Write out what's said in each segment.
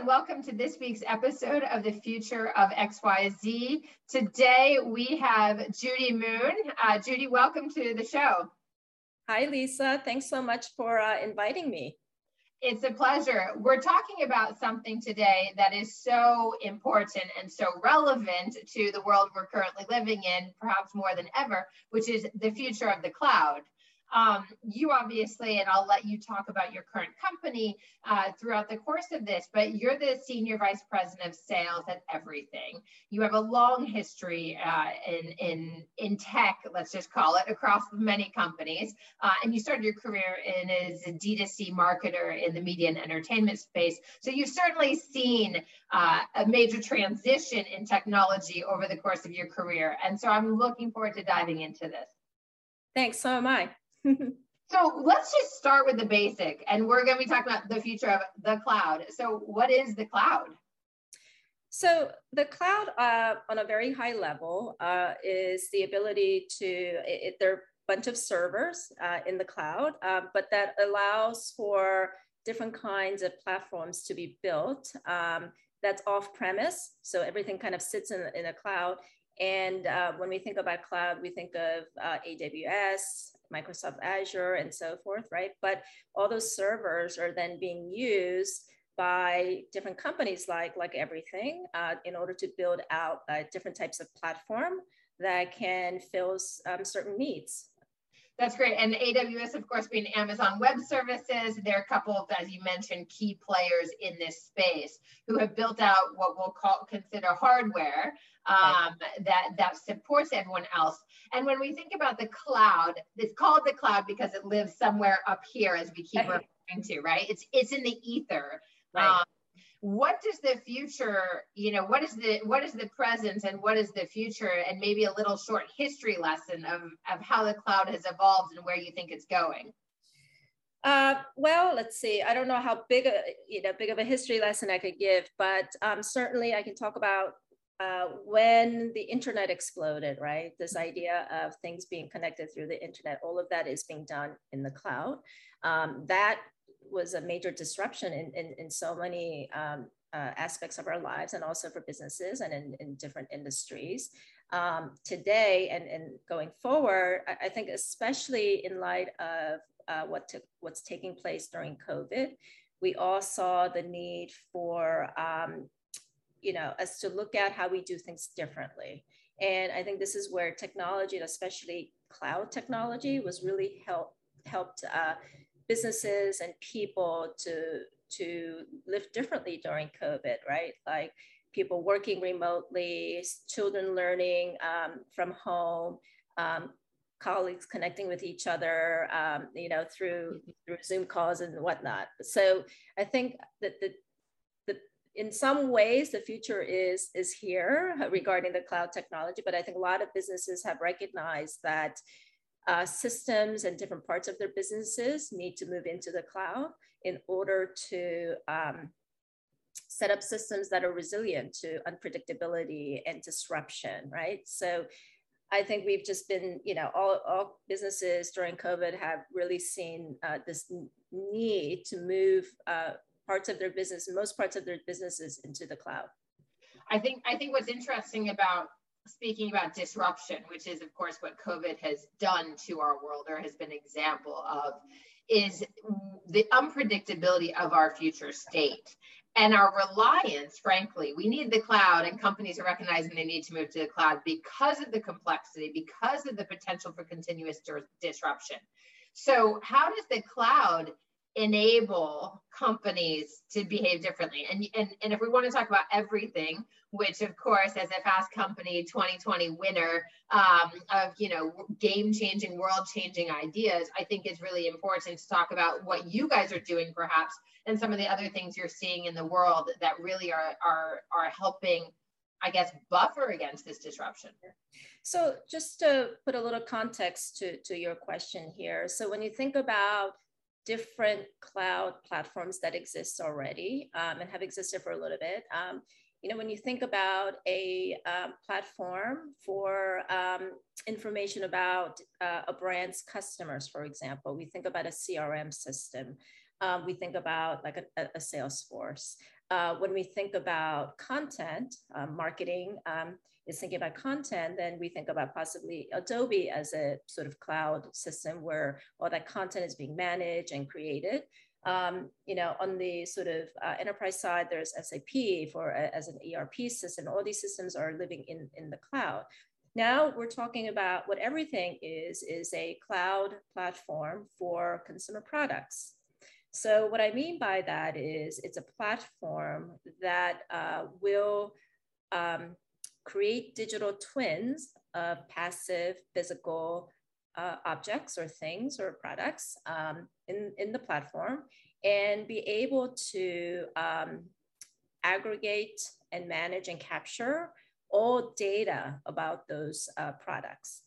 And welcome to this week's episode of the Future of XYZ. Today we have Judy Moon. Uh, Judy, welcome to the show. Hi, Lisa. Thanks so much for uh, inviting me. It's a pleasure. We're talking about something today that is so important and so relevant to the world we're currently living in, perhaps more than ever, which is the future of the cloud. Um, you obviously, and I'll let you talk about your current company uh, throughout the course of this, but you're the senior vice president of sales at Everything. You have a long history uh, in, in, in tech, let's just call it, across many companies. Uh, and you started your career in as a D2C marketer in the media and entertainment space. So you've certainly seen uh, a major transition in technology over the course of your career. And so I'm looking forward to diving into this. Thanks, so am I. so let's just start with the basic, and we're going to be talking about the future of the cloud. So, what is the cloud? So the cloud, uh, on a very high level, uh, is the ability to. It, there are a bunch of servers uh, in the cloud, uh, but that allows for different kinds of platforms to be built. Um, that's off premise, so everything kind of sits in, in a cloud. And uh, when we think about cloud, we think of uh, AWS, Microsoft Azure, and so forth, right? But all those servers are then being used by different companies like like everything uh, in order to build out uh, different types of platform that can fill um, certain needs that's great. And AWS, of course, being Amazon Web Services, they're a couple of, as you mentioned, key players in this space who have built out what we'll call consider hardware um, that that supports everyone else. And when we think about the cloud, it's called the cloud because it lives somewhere up here, as we keep referring to, right? It's it's in the ether. Right. Um, what does the future you know what is the what is the present and what is the future and maybe a little short history lesson of of how the cloud has evolved and where you think it's going uh, well, let's see. I don't know how big a you know big of a history lesson I could give, but um, certainly I can talk about uh, when the internet exploded. Right, this idea of things being connected through the internet, all of that is being done in the cloud. Um, that was a major disruption in, in, in so many um, uh, aspects of our lives and also for businesses and in, in different industries. Um, today and, and going forward, I, I, think especially in light of uh, what took, what's taking place during COVID, we all saw the need for, um, you know, us to look at how we do things differently. And I think this is where technology, especially cloud technology, was really help, helped uh, businesses and people to to live differently during COVID, right? Like people working remotely, children learning um, from home, um, colleagues connecting with each other, um, you know, through through Zoom calls and whatnot. So I think that the, the in some ways the future is is here regarding the cloud technology, but I think a lot of businesses have recognized that uh, systems and different parts of their businesses need to move into the cloud in order to um, set up systems that are resilient to unpredictability and disruption, right? So I think we've just been, you know, all, all businesses during COVID have really seen uh, this need to move uh, parts of their business, most parts of their businesses into the cloud. I think I think what's interesting about speaking about disruption, which is, of course, what COVID has done to our world or has been an example of, is the unpredictability of our future state and our reliance, frankly. We need the cloud, and companies are recognizing they need to move to the cloud because of the complexity, because of the potential for continuous disruption. So, how does the cloud enable companies to behave differently. And, and, and if we want to talk about everything, which of course, as a fast company 2020 winner um, of, you know, game changing, world changing ideas, I think it's really important to talk about what you guys are doing perhaps and some of the other things you're seeing in the world that really are, are, are helping I guess, buffer against this disruption? So just to put a little context to, to your question here. So when you think about different cloud platforms that exist already um, and have existed for a little bit. Um, you know, when you think about a um, platform for um, information about uh, a brand's customers, for example, we think about a CRM system. Um, we think about like a, a Salesforce. Uh, when we think about content, uh, marketing, um, is thinking about content, then we think about possibly Adobe as a sort of cloud system where all that content is being managed and created. Um, you know, on the sort of uh, enterprise side, there's SAP for uh, as an ERP system. All these systems are living in, in the cloud. Now we're talking about what everything is, is a cloud platform for consumer products. So what I mean by that is it's a platform that uh, will um, create digital twins of passive physical uh, objects or things or products um, in, in the platform and be able to um, aggregate and manage and capture all data about those uh, products.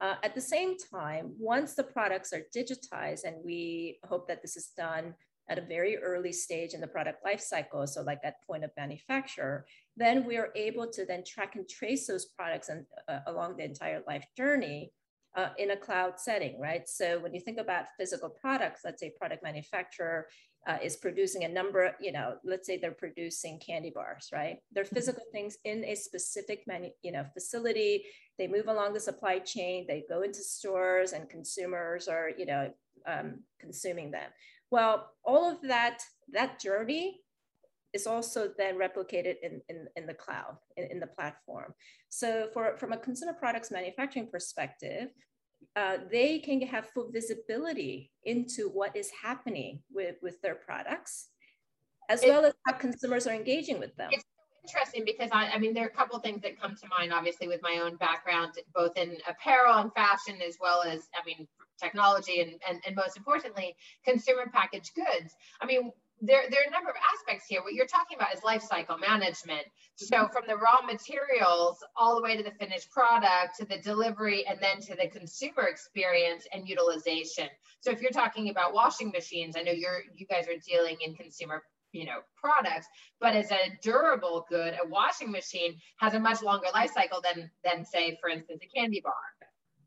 Uh, at the same time, once the products are digitized, and we hope that this is done at a very early stage in the product lifecycle, so like at point of manufacture, then we are able to then track and trace those products and uh, along the entire life journey uh, in a cloud setting, right? So when you think about physical products, let's say product manufacturer uh, is producing a number, you know, let's say they're producing candy bars, right? They're mm-hmm. physical things in a specific manu- you know, facility. They move along the supply chain. They go into stores, and consumers are, you know, um, consuming them. Well, all of that that journey is also then replicated in, in, in the cloud, in, in, the platform. So for, from a consumer products manufacturing perspective, uh, they can have full visibility into what is happening with, with their products, as well as how consumers are engaging with them. It's interesting because I, I mean, there are a couple things that come to mind, obviously, with my own background, both in apparel and fashion, as well as, I mean, technology and, and, and most importantly, consumer packaged goods. I mean, there, there are a number of aspects here. What you're talking about is life cycle management. So from the raw materials all the way to the finished product, to the delivery, and then to the consumer experience and utilization. So if you're talking about washing machines, I know you're you guys are dealing in consumer you know products but as a durable good a washing machine has a much longer life cycle than than say for instance a candy bar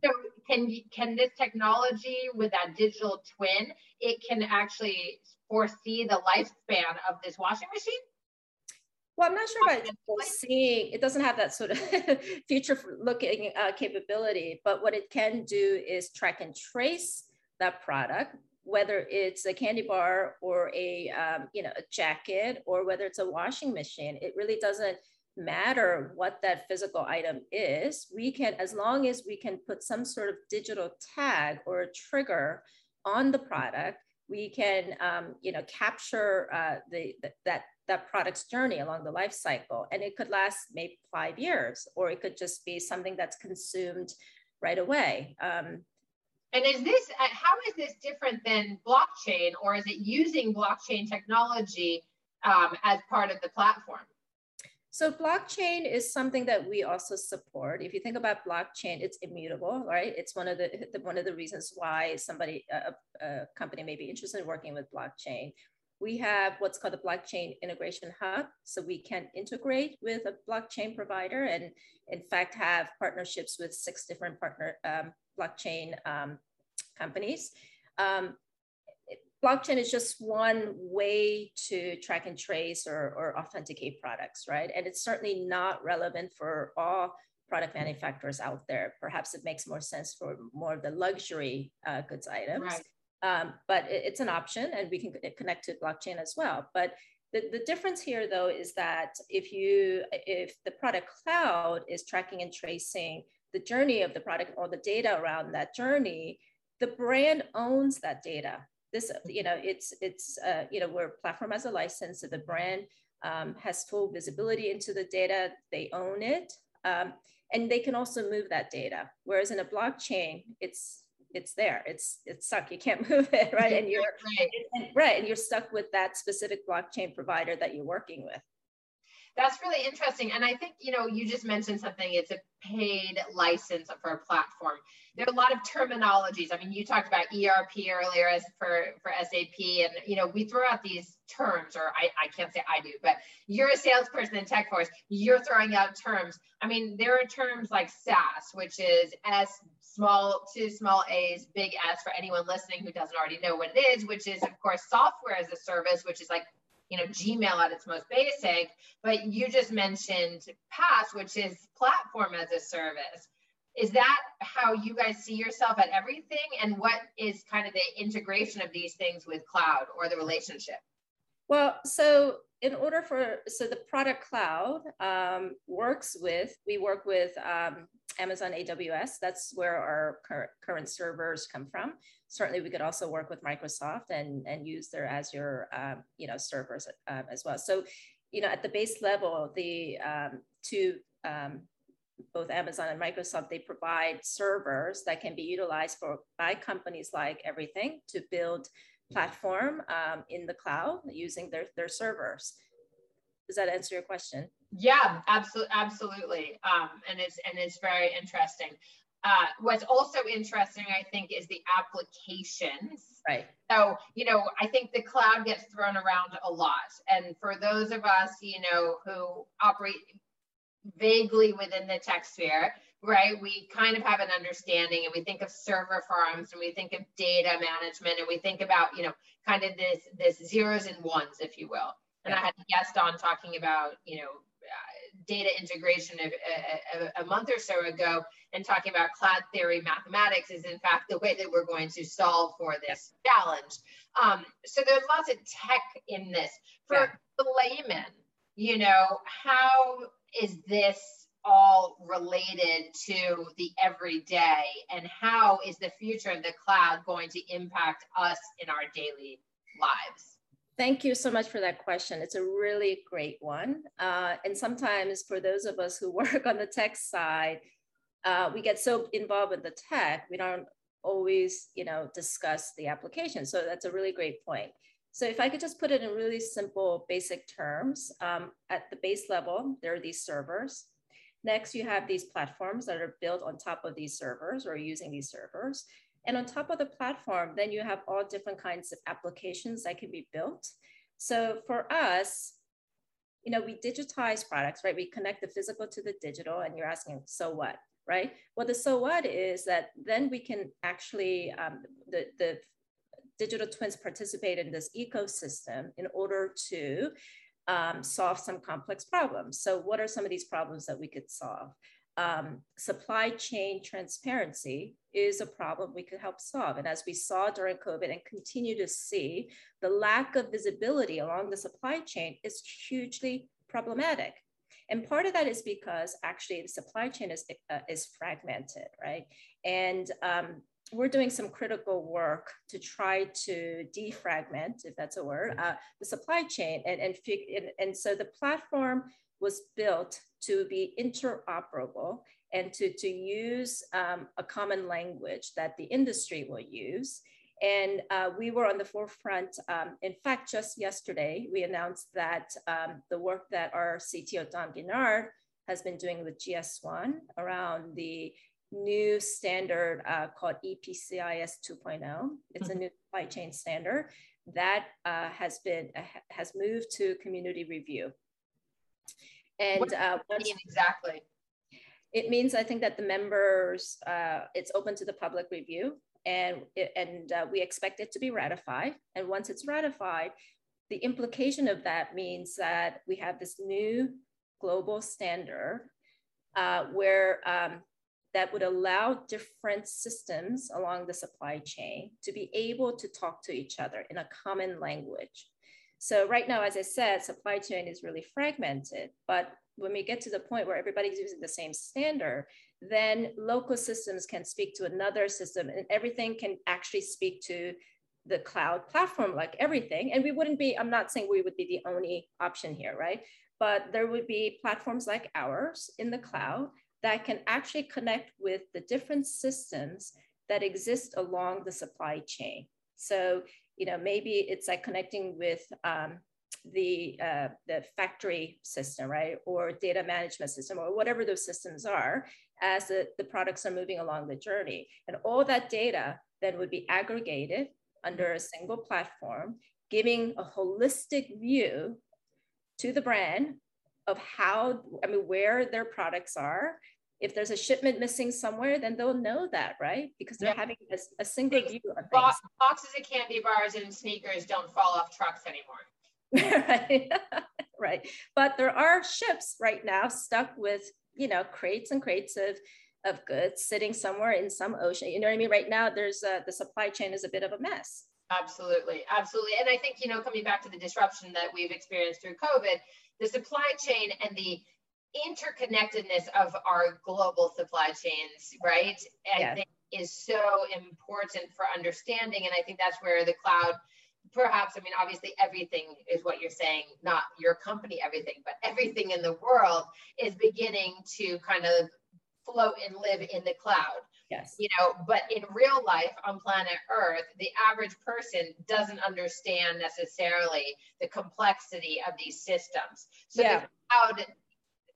so can can this technology with that digital twin it can actually foresee the lifespan of this washing machine? Well, I'm not sure about foreseeing. It doesn't have that sort of future looking uh, capability, but what it can do is track and trace that product, whether it's a candy bar or a um, you know a jacket or whether it's a washing machine. It really doesn't matter what that physical item is. We can, as long as we can put some sort of digital tag or a trigger on the product, we can um, you know capture uh, the, the, that that product's journey along the life cycle and it could last maybe five years or it could just be something that's consumed right away um, and is this uh, how is this different than blockchain or is it using blockchain technology um, as part of the platform so blockchain is something that we also support. If you think about blockchain, it's immutable, right? It's one of the, the one of the reasons why somebody a, a, company may be interested in working with blockchain. We have what's called the blockchain integration hub, so we can integrate with a blockchain provider, and in fact have partnerships with six different partner um, blockchain um, companies. Um, blockchain is just one way to track and trace or, or authenticate products, right? And it's certainly not relevant for all product manufacturers out there. Perhaps it makes more sense for more of the luxury uh, goods items. Right. Um, but it, it's an option and we can connect to blockchain as well. But the, the difference here though is that if you if the product cloud is tracking and tracing the journey of the product or the data around that journey, the brand owns that data this, you know, it's, it's uh, you know, where platform as a license, so the brand um, has full visibility into the data, they own it, um, and they can also move that data. Whereas in a blockchain, it's it's there, it's it's stuck, you can't move it, right? And you're right. And, right, and you're stuck with that specific blockchain provider that you're working with. That's really interesting. And I think, you know, you just mentioned something, it's a paid license for a platform. There are a lot of terminologies. I mean, you talked about ERP earlier as for, for SAP, and, you know, we throw out these terms, or I, I can't say I do, but you're a salesperson in TechForce, you're throwing out terms. I mean, there are terms like SaaS, which is S small two small A's, big S for anyone listening who doesn't already know what it is, which is of course software as a service, which is like you know gmail at its most basic but you just mentioned PaaS which is platform as a service. Is that how you guys see yourself at everything? And what is kind of the integration of these things with cloud or the relationship well so in order for so the product cloud um, works with we work with um, amazon aws that's where our cur- current servers come from certainly we could also work with Microsoft and, and use their Azure, um, you know, servers um, as well. So, you know, at the base level, the um, two, um, both Amazon and Microsoft, they provide servers that can be utilized for by companies like Everything to build platform um, in the cloud using their, their servers. Does that answer your question? Yeah, absolutely, absolutely. Um, and it's and it's very interesting. Uh, what's also interesting, I think, is the applications. Right. So, you know, I think the cloud gets thrown around a lot. And for those of us, you know, who operate vaguely within the tech sphere, right, we kind of have an understanding and we think of server farms and we think of data management and we think about, you know, kind of this, this zeros and ones, if you will. And yeah. I had a guest on talking about, you know, uh, data integration a, a, uh, uh, a, month or so ago and talking about cloud theory mathematics is in fact the way that we're going to solve for this challenge. Um, so there's lots of tech in this. For yeah. the layman, you know, how is this all related to the everyday and how is the future of the cloud going to impact us in our daily lives? Thank you so much for that question. It's a really great one. Uh, and sometimes for those of us who work on the tech side, uh, we get so involved with the tech, we don't always, you know, discuss the application. So that's a really great point. So if I could just put it in really simple, basic terms, um, at the base level, there are these servers. Next, you have these platforms that are built on top of these servers or using these servers. And on top of the platform, then you have all different kinds of applications that can be built. So for us, you know, we digitize products, right? We connect the physical to the digital, and you're asking, so what, right? Well, the so what is that then we can actually, um, the, the digital twins participate in this ecosystem in order to um, solve some complex problems. So, what are some of these problems that we could solve? um, supply chain transparency is a problem we could help solve. And as we saw during COVID and continue to see, the lack of visibility along the supply chain is hugely problematic. And part of that is because actually the supply chain is, uh, is fragmented, right? And um, we're doing some critical work to try to defragment, if that's a word, uh, the supply chain. And, and, and, and so the platform was built to be interoperable and to, to use um, a common language that the industry will use. And uh, we were on the forefront. Um, in fact, just yesterday, we announced that um, the work that our CTO, Dom Guinard, has been doing with GS1 around the new standard uh, called EPCIS 2.0. It's a mm-hmm. new supply chain standard that uh, has been uh, has moved to community review. And what uh, exactly. It means I think that the members, uh, it's open to the public review and, and uh, we expect it to be ratified. And once it's ratified, the implication of that means that we have this new global standard uh, where um, that would allow different systems along the supply chain to be able to talk to each other in a common language. So right now, as I said, supply chain is really fragmented, but when we get to the point where everybody's using the same standard, then local systems can speak to another system and everything can actually speak to the cloud platform like everything. And we wouldn't be, I'm not saying we would be the only option here, right? But there would be platforms like ours in the cloud that can actually connect with the different systems that exist along the supply chain. So, you know, maybe it's like connecting with um, the uh, the factory system, right, or data management system, or whatever those systems are, as the, the products are moving along the journey. And all that data then would be aggregated under a single platform, giving a holistic view to the brand of how, I mean, where their products are. If there's a shipment missing somewhere, then they'll know that, right? Because they're yeah. having a, a single view of things. Boxes of candy bars and sneakers don't fall off trucks anymore. right. right. But there are ships right now stuck with, you know, crates and crates of of goods sitting somewhere in some ocean. You know what I mean? Right now, there's uh, the supply chain is a bit of a mess. Absolutely, absolutely. And I think you know, coming back to the disruption that we've experienced through COVID, the supply chain and the interconnectedness of our global supply chains, right? I yeah. think is so important for understanding. And I think that's where the cloud perhaps i mean obviously everything is what you're saying not your company everything but everything in the world is beginning to kind of float and live in the cloud. Yes. You know, but in real life on planet Earth, the average person doesn't understand necessarily the complexity of these systems. So yeah. the cloud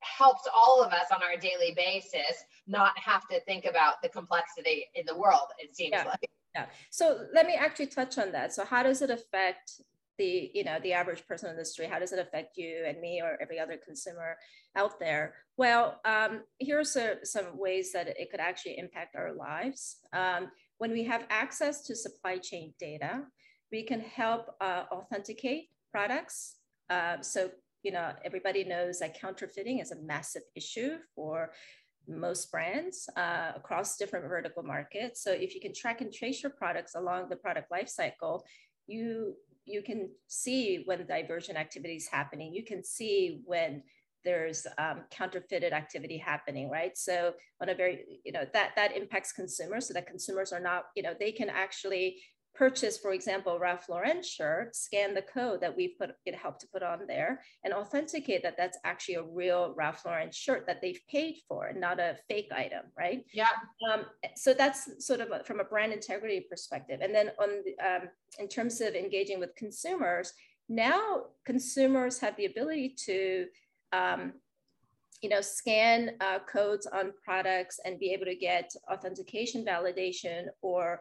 helps all of us on our daily basis not have to think about the complexity in the world, it seems yeah. like. Yeah. So let me actually touch on that. So how does it affect the you know the average person in the street how does it affect you and me or every other consumer out there? Well um, are a, some ways that it could actually impact our lives. Um, when we have access to supply chain data we can help uh, authenticate products. Uh, so you know everybody knows that counterfeiting is a massive issue for most brands uh, across different vertical markets. So if you can track and trace your products along the product life cycle, you you can see when diversion activity is happening. You can see when there's um, counterfeited activity happening, right? So on a very, you know, that that impacts consumers so that consumers are not, you know, they can actually purchase, for example, Ralph Lauren shirt, scan the code that we put it helped to put on there and authenticate that that's actually a real Ralph Lauren shirt that they've paid for and not a fake item, right? Yeah. Um, so that's sort of a, from a brand integrity perspective. And then on the, um, in terms of engaging with consumers, now consumers have the ability to um, you know, scan uh, codes on products and be able to get authentication validation or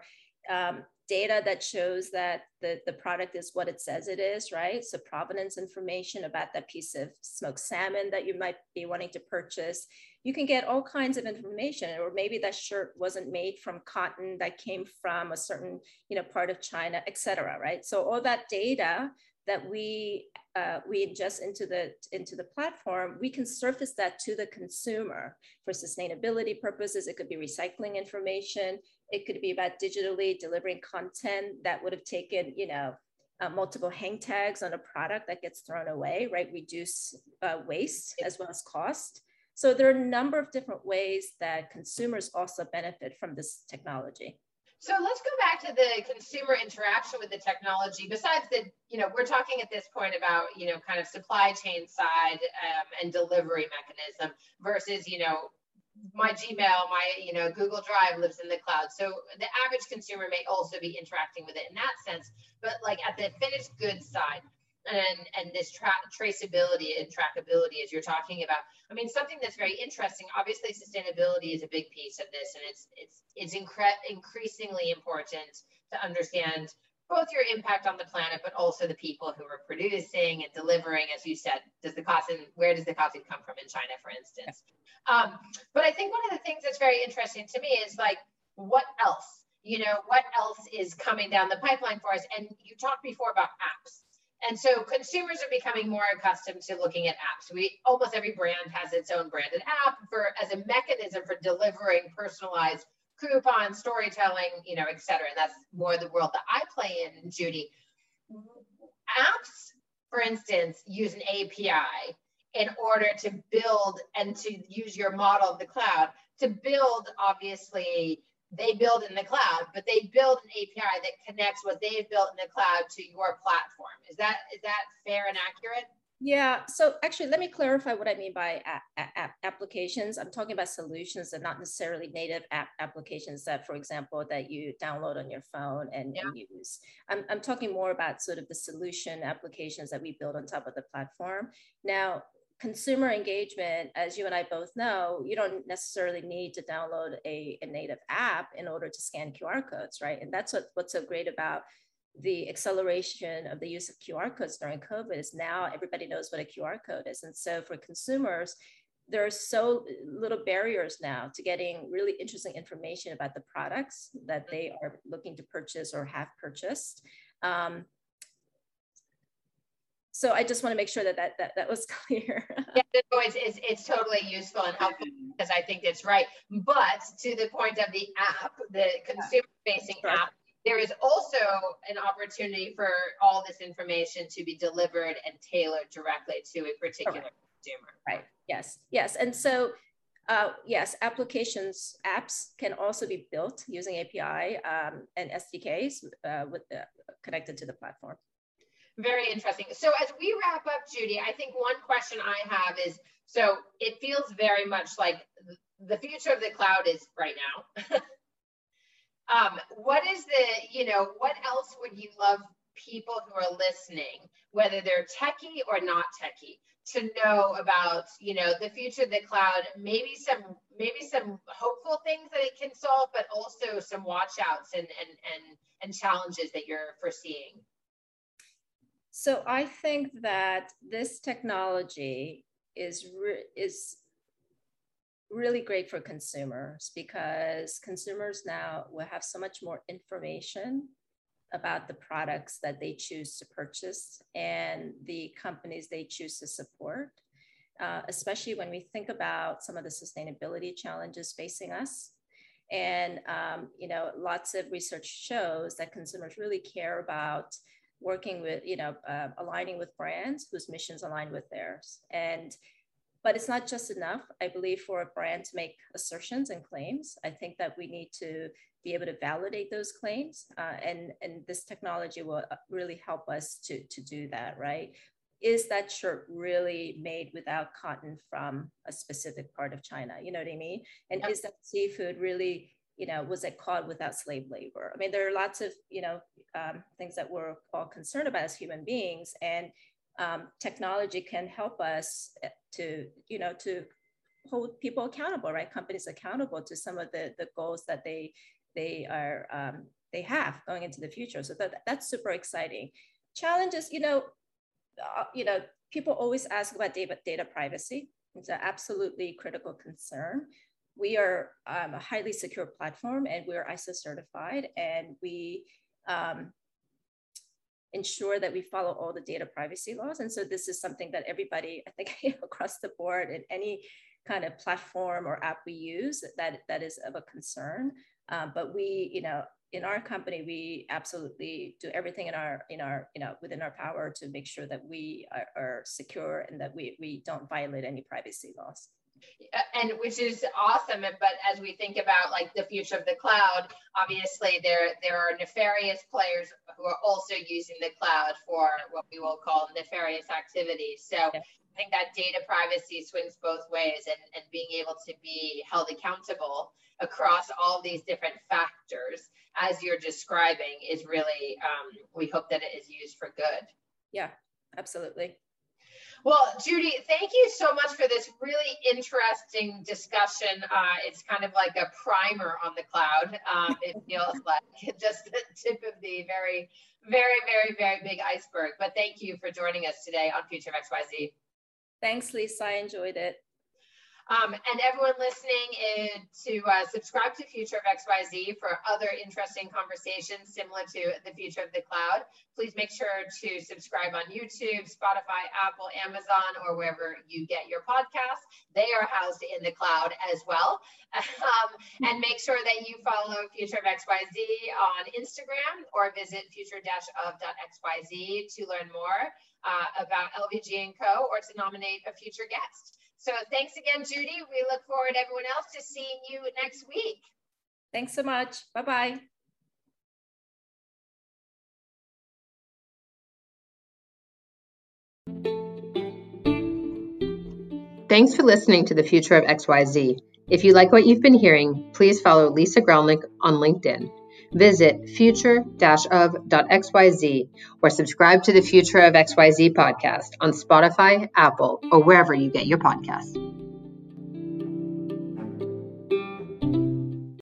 um, data that shows that the, the product is what it says it is, right? So provenance information about that piece of smoked salmon that you might be wanting to purchase. You can get all kinds of information, or maybe that shirt wasn't made from cotton that came from a certain, you know, part of China, et cetera, right? So all that data that we uh, we ingest into the into the platform, we can surface that to the consumer for sustainability purposes. It could be recycling information. It could be about digitally delivering content that would have taken, you know, uh, multiple hang tags on a product that gets thrown away, right? Reduce uh, waste as well as cost. So there are a number of different ways that consumers also benefit from this technology. So let's go back to the consumer interaction with the technology. Besides the, you know, we're talking at this point about, you know, kind of supply chain side um, and delivery mechanism versus, you know, my Gmail, my, you know, Google Drive lives in the cloud. So the average consumer may also be interacting with it in that sense. But like at the finished goods side, and and this tra- traceability and trackability as you're talking about i mean something that's very interesting obviously sustainability is a big piece of this and it's it's it's incre- increasingly important to understand both your impact on the planet but also the people who are producing and delivering as you said does the cotton where does the cotton come from in china for instance? Um, but i think one of the things that's very interesting to me is like what else you know what else is coming down the pipeline for us? And you talked before about apps. And so consumers are becoming more accustomed to looking at apps. We almost every brand has its own branded app for as a mechanism for delivering personalized coupons, storytelling, you know, et cetera. And that's more the world that I play in, Judy. Apps, for instance, use an API in order to build and to use your model of the cloud to build obviously they build in the cloud, but they build an API that connects what they've built in the cloud to your platform. Is that is that fair and accurate? Yeah. So actually, let me clarify what I mean by app, app applications. I'm talking about solutions that not necessarily native app applications that, for example, that you download on your phone and, yeah. and use. I'm, I'm talking more about sort of the solution applications that we build on top of the platform. Now, consumer engagement, as you and I both know, you don't necessarily need to download a, a, native app in order to scan QR codes, right? And that's what, what's so great about the acceleration of the use of QR codes during COVID is now everybody knows what a QR code is. And so for consumers, there are so little barriers now to getting really interesting information about the products that they are looking to purchase or have purchased. Um, so I just want to make sure that that, that, that was clear. yeah, it's, it's, it's totally useful and helpful because I think it's right. But to the point of the app, the consumer facing yeah. app, there is also an opportunity for all this information to be delivered and tailored directly to a particular consumer. Right. Yes. Yes. And so, uh, yes, applications, apps can also be built using API um, and SDKs uh, with the, connected to the platform. Very interesting. So as we wrap up, Judy, I think one question I have is, so it feels very much like the future of the cloud is right now. um, what is the, you know, what else would you love people who are listening, whether they're techie or not techie, to know about, you know, the future of the cloud, maybe some, maybe some hopeful things that it can solve, but also some watch outs and, and, and, and challenges that you're foreseeing. So I think that this technology is re- is really great for consumers because consumers now will have so much more information about the products that they choose to purchase and the companies they choose to support, uh, especially when we think about some of the sustainability challenges facing us. And um, you know, lots of research shows that consumers really care about working with, you know, uh, aligning with brands whose missions align with theirs. And, but it's not just enough, I believe, for a brand to make assertions and claims. I think that we need to be able to validate those claims. Uh, and, and this technology will uh, really help us to, to do that, right? Is that shirt really made without cotton from a specific part of China? You know what I mean? And yep. is that seafood really you know, was it caught without slave labor? I mean, there are lots of, you know, um, things that we're all concerned about as human beings, and um, technology can help us to, you know, to hold people accountable, right? Companies accountable to some of the the goals that they they are um, they have going into the future. So that that's super exciting. Challenges, you know, uh, you know, people always ask about data data privacy. It's an absolutely critical concern we are um, a highly secure platform and we're ISO certified and we um, ensure that we follow all the data privacy laws. And so this is something that everybody, I think across the board in any kind of platform or app we use that, that is of a concern. Um, but we, you know, in our company, we absolutely do everything in our, in our, you know, within our power to make sure that we are, are secure and that we, we don't violate any privacy laws and which is awesome. But as we think about like the future of the cloud, obviously there there are nefarious players who are also using the cloud for what we will call nefarious activities. So yeah. I think that data privacy swings both ways, and and being able to be held accountable across all these different factors as you're describing is really um, we hope that it is used for good. Yeah, absolutely. Well, Judy, thank you so much for this really interesting discussion. Uh, it's kind of like a primer on the cloud. Um, it feels like just the tip of the very, very, very, very big iceberg. But thank you for joining us today on Future of XYZ. Thanks, Lisa. I enjoyed it. Um, and everyone listening in, to uh, subscribe to Future of XYZ for other interesting conversations similar to the future of the cloud. Please make sure to subscribe on YouTube, Spotify, Apple, Amazon, or wherever you get your podcasts. They are housed in the cloud as well. Um, and make sure that you follow Future of XYZ on Instagram or visit future-of.xyz to learn more uh, about LVG & Co. or to nominate a future guest. So thanks again, Judy. We look forward, everyone else, to seeing you next week. Thanks so much. Bye bye. Thanks for listening to the Future of XYZ. If you like what you've been hearing, please follow Lisa Grelnick on LinkedIn. Visit future-of.xyz or subscribe to the Future of XYZ podcast on Spotify, Apple, or wherever you get your podcasts.